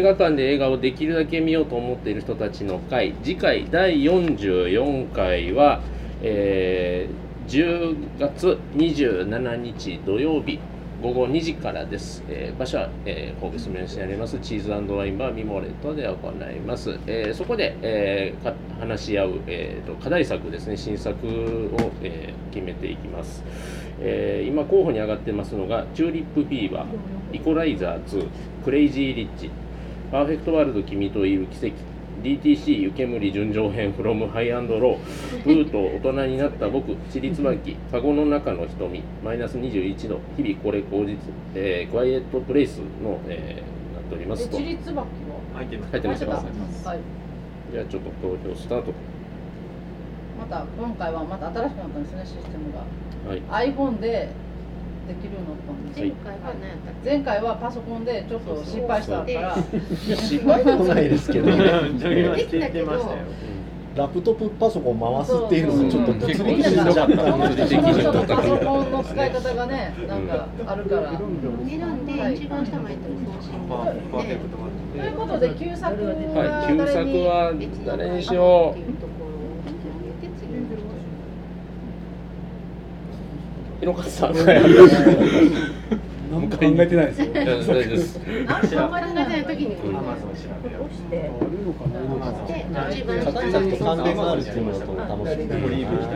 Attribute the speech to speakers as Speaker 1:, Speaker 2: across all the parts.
Speaker 1: 映画館で映画をできるだけ見ようと思っている人たちの会次回第44回は、えー10月27日土曜日午後2時からです、えー場所は、えー神戸住吉にありますチーズワインバーミモレットで行います、えーそこで、えー話し合う、えーと課題作ですね新作を、えー決めていきます、えー今候補に上がってますのがチューリップフィーバーイコライザー2クレイジーリッチ。パーフェクトワールド君といる奇跡。DTC 湯煙純情編 from ハイアンドロー。ブーと大人になった僕ちりつばきカゴの中の瞳。マイナス21度。日々これ口実、えークワイエットプレイスの、えーなっております。と
Speaker 2: ちりつばきは？
Speaker 3: 入ってます。
Speaker 1: 入ってますか？
Speaker 2: はい。
Speaker 1: じゃあちょっと投票スタート。
Speaker 2: また今回はまた新しくなったんですねシステムが。
Speaker 1: はい。
Speaker 2: iPhone でできるようになったんです。
Speaker 1: はい。
Speaker 4: 前回は何やったっけ？
Speaker 2: 前回はパソコンでちょっと失敗したから。
Speaker 5: 失敗でもないですけど、
Speaker 3: ジョギはして言ってましたよ
Speaker 5: ラップトップパソコン回すっていうのもちょっと物理的
Speaker 2: みんなが
Speaker 5: にしちゃったんで。
Speaker 1: 物理的に
Speaker 2: ちょっとパソコンの使い方がねなんかあるから。
Speaker 4: 選ん。で一番下まで送信
Speaker 3: パーパーフェクトワール
Speaker 2: ということで旧作は誰に
Speaker 1: しよう広川さん。
Speaker 6: 何も考えてないですよ。
Speaker 1: いや大丈夫です。
Speaker 2: 何も考えてない
Speaker 4: 時に。
Speaker 3: ドアマゾン調べよう
Speaker 4: で一番
Speaker 5: 課題作と関連があるって？いうのだと楽しみ
Speaker 3: オリーブし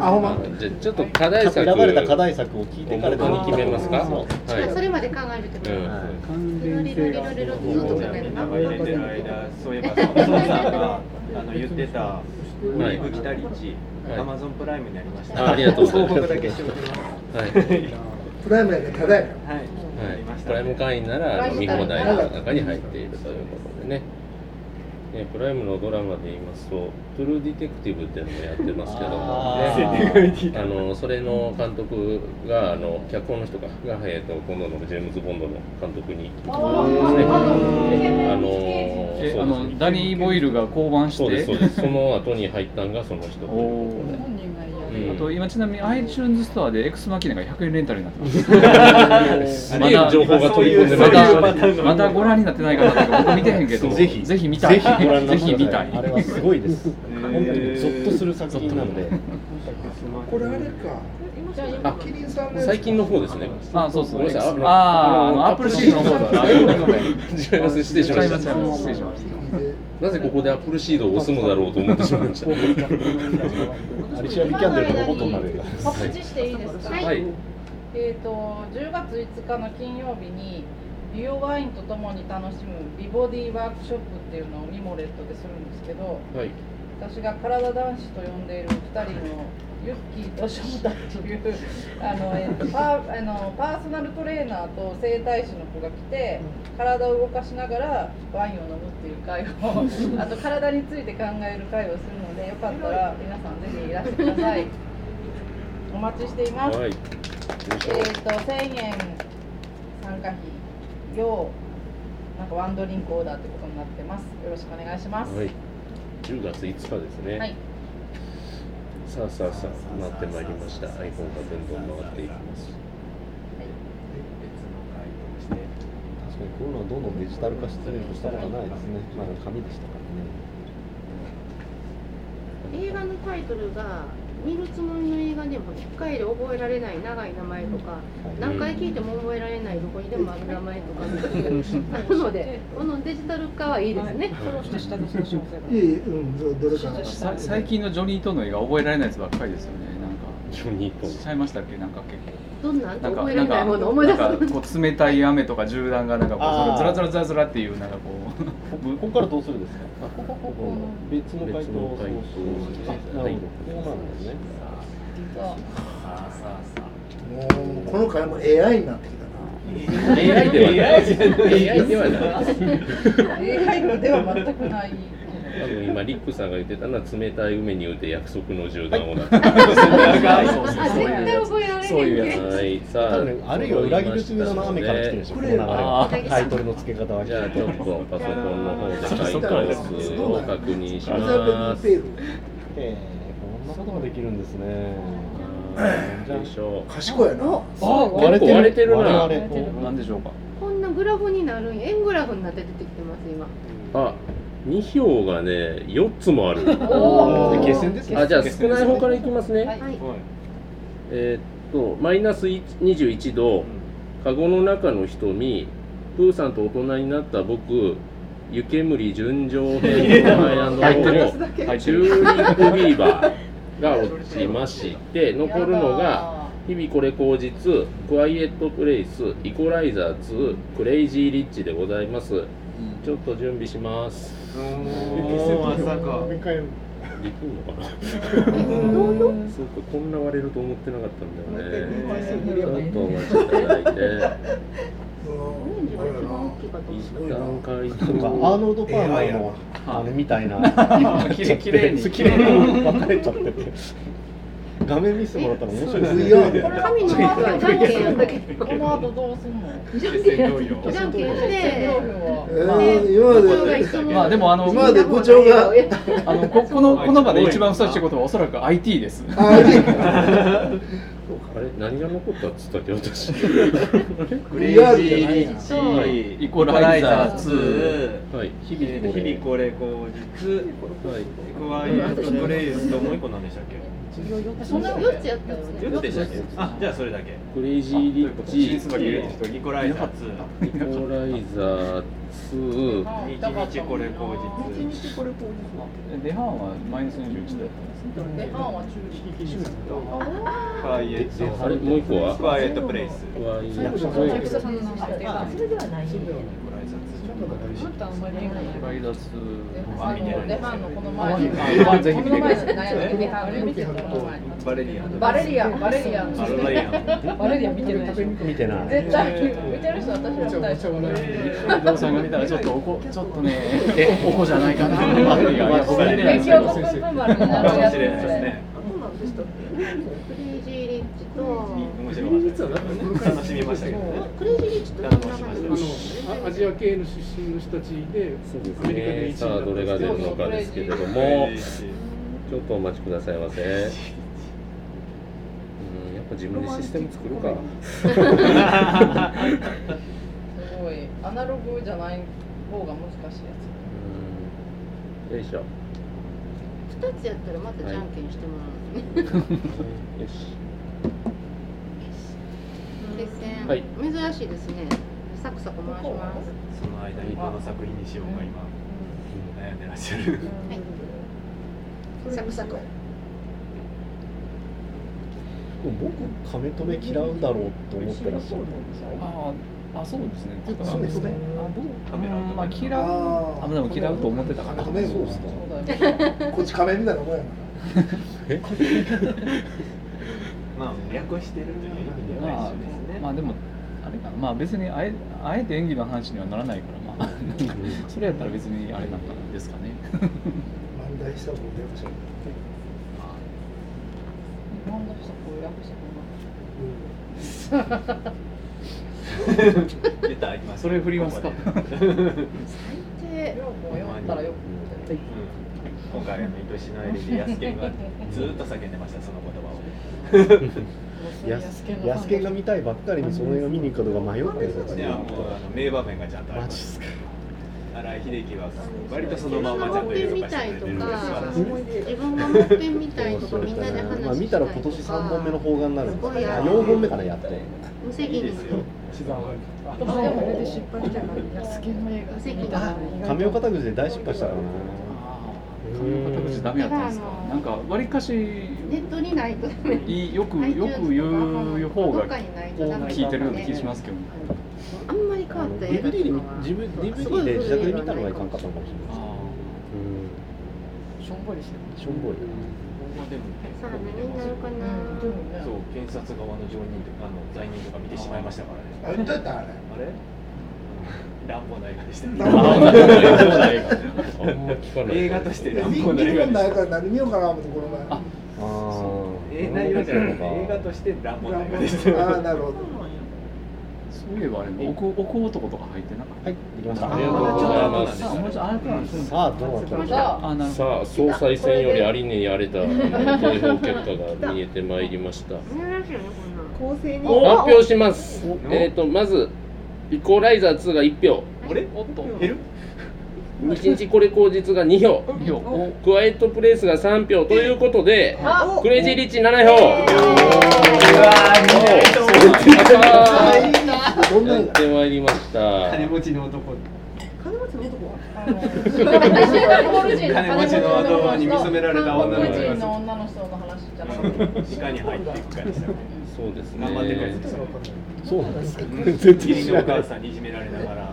Speaker 3: た
Speaker 6: あ、ほんま。
Speaker 1: じゃあちょっと課題作
Speaker 5: 選ばれた課題作を聞いて？から
Speaker 1: 本当に決めますか
Speaker 5: そう
Speaker 1: はい
Speaker 4: それまで考えるって？こと
Speaker 1: うん
Speaker 6: 関連
Speaker 4: いろいろい
Speaker 6: 性が。
Speaker 4: ろいろずっと考えるな
Speaker 3: 流れて？る間そういえば佐藤さんがあの言って？たオリーヴ・キタリッジ
Speaker 1: はい。
Speaker 3: アマゾンプライムになりました。
Speaker 1: あありがとうございます。
Speaker 3: だけしておきます。
Speaker 1: はい
Speaker 7: プライムやから
Speaker 3: はい。ありました
Speaker 1: プライム会員なら飲み放題の中に入っているということでね。ねプライムのドラマで言いますと、トゥルーディテクティブっていうのもやってますけども、
Speaker 5: あ
Speaker 1: ね、あのそれの監督があの脚本の人がが、えー、と今度のジェームズ・ボンドの監督に。
Speaker 2: あ
Speaker 1: あの
Speaker 8: ダニー・ボイルが降板して。
Speaker 1: そうですそうです。その後に入ったんがその人ということで
Speaker 8: あと今ちなみに iTunes ストアでエクスマキナが100円レンタルになってます。
Speaker 1: す。げえ情報が飛び込んで
Speaker 8: まだまだご覧になってないかなとか僕見てへんけど
Speaker 5: ぜひ。
Speaker 8: ぜひ見たい。
Speaker 5: ぜひ
Speaker 8: 見たい。
Speaker 5: あれはすごいです。本当にゾッとする作品なので。
Speaker 7: これあれか
Speaker 1: あ
Speaker 7: キリンさんのやつ
Speaker 1: 最近の方ですね。
Speaker 8: あそうそう。
Speaker 1: ごめんなさい。
Speaker 8: あアップルシードの方だ。
Speaker 1: 違います失礼しまし
Speaker 8: 違い。ます違い。ます。失礼しました
Speaker 1: なぜここでアップルシードを押すのだろうと思ってしまいました。
Speaker 5: アリシア・ビキャンデルのロボットになる
Speaker 2: 告知してい。いですか、
Speaker 1: はい。
Speaker 2: えー、と10月5日の金曜日に美容ワインとともに楽しむ美ボディワークショップっていうのをミモレットでするんですけど
Speaker 1: はい。
Speaker 2: 私が体男子と呼んでいる2人のユッキーとショータというあの、えーとパーあのパーソナルトレーナーと整体師の子が来て体を動かしながらワインを飲むっていう会をあと体について考える会をするのでよかったら皆さんぜひいらしてください。お待ちしています、
Speaker 1: はい。
Speaker 2: えー、と1000円参加費用なんかワンドリンクオーダーってことになってます。よろしくお願いします。
Speaker 1: はい。10月5日ですね、
Speaker 2: はい
Speaker 1: さあさあさあなってまいりました。iPhone がどんどん回っていきます。
Speaker 5: 確かにこういうのはどんどんデジタル化してるとしたことはないですね。まだ紙でしたからね。
Speaker 4: 映画のタイトルが見るつもりの映画でも1回で覚えられない長い名前とか、何回聞いても覚えられないどこにでもある名前とか。あるのでこのデジタル化はいいですね。
Speaker 8: 最近のジョニー・トーの映画覚えられないやつばっかりですよねなんか
Speaker 1: ジョニーと。
Speaker 8: しちゃいましたっけ？なんか結構。
Speaker 4: どんなん？
Speaker 8: なんか
Speaker 4: ないもの思い出す。
Speaker 8: なんかこう冷たい雨とか銃弾がなんかこうずらずらずらずらっていうなんかこう。
Speaker 5: ここからどうするんですか？
Speaker 2: ここここ
Speaker 5: 別の回答
Speaker 1: 別の回答
Speaker 5: あなるほどこうなんですね
Speaker 7: もうこの回も AI になってきたな。
Speaker 1: AI ではない。AI ではない。
Speaker 2: AI のでは全くない
Speaker 1: 多分今リックさんが言ってたのは冷たい海に打て約束の銃弾をな。
Speaker 8: そうそう
Speaker 4: あ絶対覚えられない。
Speaker 8: そういうやつ。
Speaker 1: はいさあ
Speaker 5: 多分あるいは裏切るという名の雨から来てるでしょ。この流れは。タイトルの付け方は。
Speaker 1: じゃあちょっとパソコンの方で回答数を確認します。
Speaker 5: こんなことができるんですね。
Speaker 1: じゃあ
Speaker 7: 賢いやな。
Speaker 1: あ結構割れてる
Speaker 5: れ割れ
Speaker 8: なんでしょうか？
Speaker 4: こんなのグラフになるん円グラフになって出てきてます今。
Speaker 1: あ2票がね4つもある。
Speaker 5: 決戦ですね
Speaker 1: あじゃあ少ない方からいきますね、
Speaker 2: はい。
Speaker 4: はい。
Speaker 1: えーっとマイナス21度カゴの中の瞳プーさんと大人になった僕湯煙純情編のチューリップビーバーが落ちまして残るのが日々これ口実クワイエットプレイスイコライザー2クレイジーリッチでございますちょっと準備します。
Speaker 3: おーまさか。
Speaker 1: できるのかな？そうかこんな割れると思ってなかったんだよね。ちょっとお待ちいただいて。
Speaker 4: か
Speaker 5: アーノルド・パーマーのあれみたいな。
Speaker 8: に。
Speaker 5: きれいに分かれちゃってて画面見せてもらったら面白い。ですね。
Speaker 2: これ
Speaker 4: 紙のマークはじゃんけんやったけど。
Speaker 2: この後どうすんの？
Speaker 4: じゃんけんじゃんけんして。
Speaker 7: 今まで
Speaker 8: まあでもあの
Speaker 7: 今まで部長が。
Speaker 8: あのここのこの場で一番ふさわしいことはおそらく IT です。
Speaker 7: ああれ
Speaker 1: 何が残ったっつったっけ私。
Speaker 3: クレイジーリッチ
Speaker 8: イコライザー2
Speaker 1: はい。
Speaker 3: 日々日々これ口実
Speaker 1: はい。
Speaker 3: クワイエットプレイスともう一個何でしたっけ
Speaker 2: そんな
Speaker 4: 4つやったよね
Speaker 3: 4つでしたっけあじゃあそれだけ
Speaker 1: クレイジーリッチ
Speaker 3: イコライザー
Speaker 1: イコライザー2
Speaker 3: 2日日これ口実
Speaker 8: デハンはマイナス21だったんです
Speaker 2: は？中力
Speaker 3: クワイエット
Speaker 1: あれもう一個。は
Speaker 3: クワイエットプレイス
Speaker 1: クワイエット
Speaker 2: それではない
Speaker 8: イコライザー
Speaker 2: あのレハンのこの前に
Speaker 8: ああぜひ
Speaker 2: この前に何やったっけレハンの見てこの前
Speaker 3: バレリアン
Speaker 2: バレリアンバレリアン
Speaker 3: バレリアン
Speaker 2: バレリアン見てるでしょ
Speaker 5: 見てない
Speaker 2: 絶対見てる人私ら二人しかない
Speaker 8: 伊藤さんが見たらちょっとおこちょっとねおこじゃないかな。いやいや僕は見てないです
Speaker 2: 激おこぷんぷん丸になるやつ
Speaker 3: ですね
Speaker 4: クレイジーリッチと
Speaker 3: 面白かった楽しみましたけどね
Speaker 4: クレイジーリッチと
Speaker 6: あアジア系の出身の人たちで
Speaker 1: そうです
Speaker 6: アメリカで
Speaker 1: ね
Speaker 6: 1位
Speaker 1: さあどれが出るのかですけれども。ちょっとお待ちくださいませ。うんやっぱ自分でシステム作るか。
Speaker 2: すごい。アナログじゃない方が難しいや
Speaker 1: うん。よいしょ
Speaker 4: 2つやったらまたじゃんけんしてもらうね
Speaker 1: よし。
Speaker 4: 決戦、
Speaker 1: はい
Speaker 4: 珍しいですね。サクサク回します。
Speaker 3: その間にどの作品にしようか今悩んでらっしゃる
Speaker 4: サクサク
Speaker 5: 僕亀止め嫌うだろうと思ってらっしゃる
Speaker 8: ああ、あそうですね。
Speaker 5: そうですね。
Speaker 8: あ僕
Speaker 3: カメラ
Speaker 8: うんまあ嫌う。
Speaker 7: あ
Speaker 8: でも嫌うと思ってたかな。
Speaker 7: 亀そうです
Speaker 2: ね。
Speaker 7: こっち仮面みたいなもんや
Speaker 3: まあ略してるという意味では
Speaker 8: まあ
Speaker 3: 一緒ですね。
Speaker 8: まあでもあれかな。まあ別にあえあえて演技の話にはならないからまあそれやったら別にあれなんですかね。
Speaker 7: 漫才したことやっちゃう。
Speaker 2: 漫才したこう略して
Speaker 3: 出た行 きます
Speaker 8: それ振りますか？
Speaker 3: ここでうん
Speaker 2: これよく読んだらよく
Speaker 3: 今回あの愛しのエリでヤスケンがずーっと叫んでましたその言葉を
Speaker 5: やす。やすけが見たいばっかりにその映画見に行くかどうか迷ってる。んです
Speaker 3: いやもうあの名場面がちゃんとあります。
Speaker 5: マジっすか
Speaker 3: 新井秀樹は割とそのまんまちゃんといです
Speaker 4: 自分がもっぺん見たいとかみんなで話したいとか
Speaker 5: まあ見たら今年3本目の方眼になるんです。
Speaker 4: すごいあ
Speaker 5: あ4本目かなやって。
Speaker 4: 無責任。
Speaker 3: いいですよ
Speaker 2: でもこれで失敗したから安家の映画。
Speaker 4: 無責任。
Speaker 5: 亀岡田口で大失敗したからな。
Speaker 8: 髪型口ダメやったんですか？なんか割かし
Speaker 4: ネットにないと
Speaker 8: よくよく言う方が聞いてるような気がしますけど。
Speaker 4: あんまり変わった映画
Speaker 5: DVD 自分 DVD で自宅で見たのがいかんかったのかもしれない。
Speaker 8: あ
Speaker 5: うん。
Speaker 2: しょんぼりしてる。
Speaker 5: しょんぼり
Speaker 3: まあでもね
Speaker 4: さあ何になるかな。
Speaker 3: そう検察側の上人とかあの罪人とか見てしまいましたからね。
Speaker 7: あれどうやったあれ。
Speaker 3: あれ？乱暴な映画でした
Speaker 7: 乱暴な
Speaker 3: 映画映画として乱
Speaker 7: 見
Speaker 3: 暴な映画でした
Speaker 7: 見るもんないから何見ようかな思ってこの前
Speaker 8: あ
Speaker 5: あ
Speaker 3: 映画として乱暴な映画でした
Speaker 7: ああなるほど
Speaker 8: そういえばあれ奥奥男とか入ってなかっ
Speaker 5: はい行きました。
Speaker 1: ありがとうございます。
Speaker 8: た。あもうちょっとあれかなそう
Speaker 5: さあどうなってまし
Speaker 2: じゃあ
Speaker 8: あなるほど。
Speaker 1: さあ総裁選よりありにやれた投票結果が見えてまいりました。発表します。えっ、とまずイコライザー2が1票。
Speaker 3: 俺
Speaker 8: おっと。
Speaker 3: 減る？
Speaker 1: 日日これ口実が2票。クワイエットプレイスが3票ということで
Speaker 2: あ
Speaker 1: クレイジーリッチ7票。
Speaker 3: うわ
Speaker 7: どんな映
Speaker 1: やってまいりました。
Speaker 3: 金持ちの男
Speaker 2: 金持ちの男？は
Speaker 3: 金持ちの男に見初められた女の
Speaker 2: 人
Speaker 3: 子
Speaker 2: の女の人の話じゃなくて
Speaker 3: 地下に入っていくからした
Speaker 1: そうですね。
Speaker 3: 頑張って
Speaker 5: そうなんですか
Speaker 3: 義理のお母さんにいじめられながら。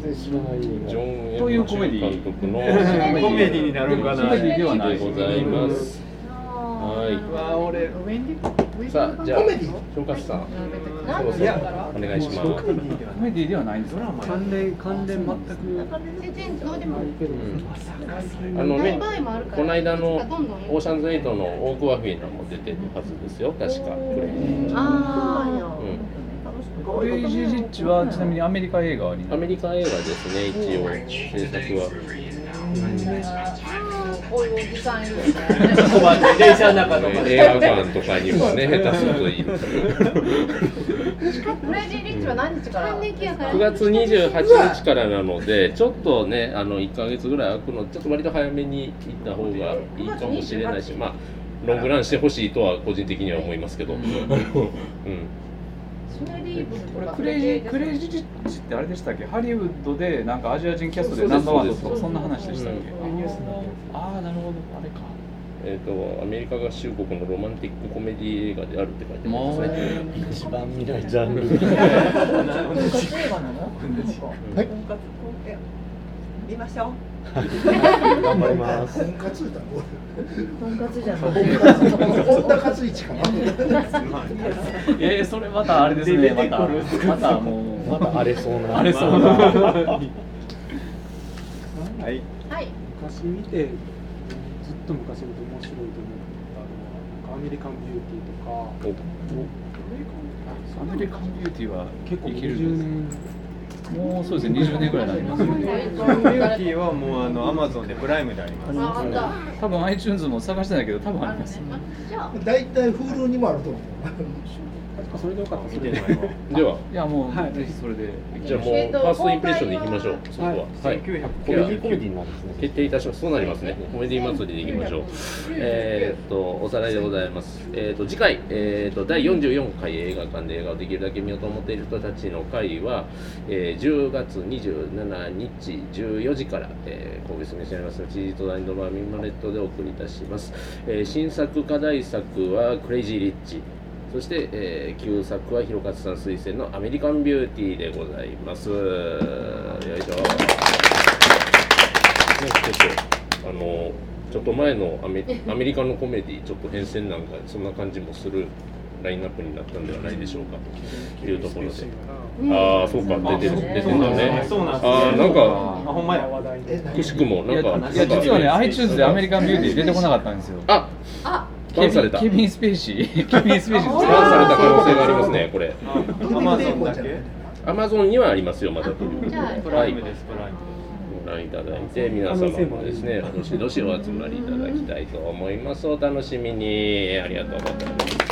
Speaker 5: 全然知らない。
Speaker 1: ジョン・エ
Speaker 8: という
Speaker 1: マ
Speaker 8: コメディ
Speaker 1: 監督の
Speaker 3: コメディになるんかな
Speaker 8: コメディではない。
Speaker 1: でございますは
Speaker 3: うわ俺
Speaker 1: いさあじゃあ
Speaker 7: コメディ
Speaker 1: 小勝さん
Speaker 2: 何
Speaker 1: そろそろお願いします。
Speaker 8: コメディではないんですよ
Speaker 6: 関連関連全く。
Speaker 4: 全然どうでもいい。
Speaker 6: けど、
Speaker 1: あのねこの間のオーシャンズ8のオークワフィーナも出てるはずですよ。確かクレイジー
Speaker 4: あ
Speaker 1: うん。
Speaker 8: クレイジー・リッチはちなみにアメリカ映画に
Speaker 1: アメリカ映画ですね一応。制作は
Speaker 2: こういうおじさんいるよね
Speaker 3: ここまで電車の中とかで
Speaker 1: 映画館とかにもね下手するといい
Speaker 2: クレイジーリッチは何日から
Speaker 4: 還暦やから
Speaker 1: 9月28日からなのでちょっとねあの1か月ぐらい空くのちょっと割と早めに行った方がいいかもしれないしまあロングランしてほしいとは個人的には思いますけど、うん、
Speaker 8: クレイジークレイジー・リッチってあれでしたっけ？ハリウッドでなんかアジア人キャストでナンバーワンとかそんな話でしたっけ？ああなるほど。あれか。
Speaker 1: えっ、とアメリカ合衆国のロマンティックコメディ映画であるって書いてます。
Speaker 8: もう
Speaker 1: ね。
Speaker 5: 一番見ないジャンル。
Speaker 2: 婚活映画なの？
Speaker 7: はい。
Speaker 9: 見ましょう。
Speaker 5: 頑張ります。
Speaker 7: 婚活だろ
Speaker 2: 婚活じゃ
Speaker 7: 婚
Speaker 2: ない。
Speaker 7: 活女活一かな。
Speaker 8: えー、それまたあれですね。またまたもう
Speaker 5: また荒れそうな
Speaker 8: 荒れそうな
Speaker 3: はい
Speaker 2: はい
Speaker 6: 昔見てずっと昔見て面白いと思ったのはアメリカンビューティーとか
Speaker 8: アメリカンビューティーは
Speaker 6: 結構
Speaker 8: いける
Speaker 6: 20
Speaker 8: んです
Speaker 6: 年
Speaker 8: もうそうですね20年ぐらいになります。よね
Speaker 3: ビューティーはもうあのアマゾンでプライムであります。
Speaker 2: ああった
Speaker 8: 多分 iTunes も探してないけど多分あります。
Speaker 2: じゃあ
Speaker 7: 大体 Hulu にもあると思う。
Speaker 6: それでよかった
Speaker 3: 見
Speaker 6: です
Speaker 3: てないわ。
Speaker 1: では、
Speaker 8: いやもう、
Speaker 6: はい
Speaker 8: ぜひそれで
Speaker 1: じゃあもうフ
Speaker 2: えーと
Speaker 1: ァーストインプレッションでいきましょう。そこは。はい。
Speaker 3: 1900
Speaker 5: コメディコメディになるんですね。
Speaker 1: 決定いたします。そうなりますね。コメディ祭りでいきましょう。えーっと、おさらいでございます。えーっと、次回、えーっと、第44回映画館で映画をできるだけ見ようと思っている人たちの会は、えー10月27日14時から、えー、神戸市にありますチーズとダインドバーミンマレットでお送りいたします。えー新作課題作はクレイジーリッチ。そして、えー旧作は広勝さん推薦のアメリカンビューティーでございます。よいしょ。ね、ちょっと、あの、ちょっと前のアメ アメリカのコメディちょっと変遷なんか、そんな感じもするラインナップになったんではないでしょうか。というところで。ああ、そうか、出てる、出てるんだね。ああ、なん
Speaker 3: あ
Speaker 1: か、
Speaker 3: ほんまや。
Speaker 1: くしくも、なんか、
Speaker 8: いや実はね iTunes でアメリカンビューティー出てこなかったんですよ。
Speaker 1: あ
Speaker 2: あ
Speaker 1: バンされた。
Speaker 8: ケビン・スペイシー。ケビン・スペイシー。
Speaker 1: バンされた可能性がありますね、これ。
Speaker 3: アマゾンだけ
Speaker 1: アマゾンにはありますよ、まだという。
Speaker 4: じゃあ
Speaker 3: プライムですプライム
Speaker 1: ご覧いただいて皆様もですねどしどしお集まりいただきたいと思います。お楽しみに。ありがとうございます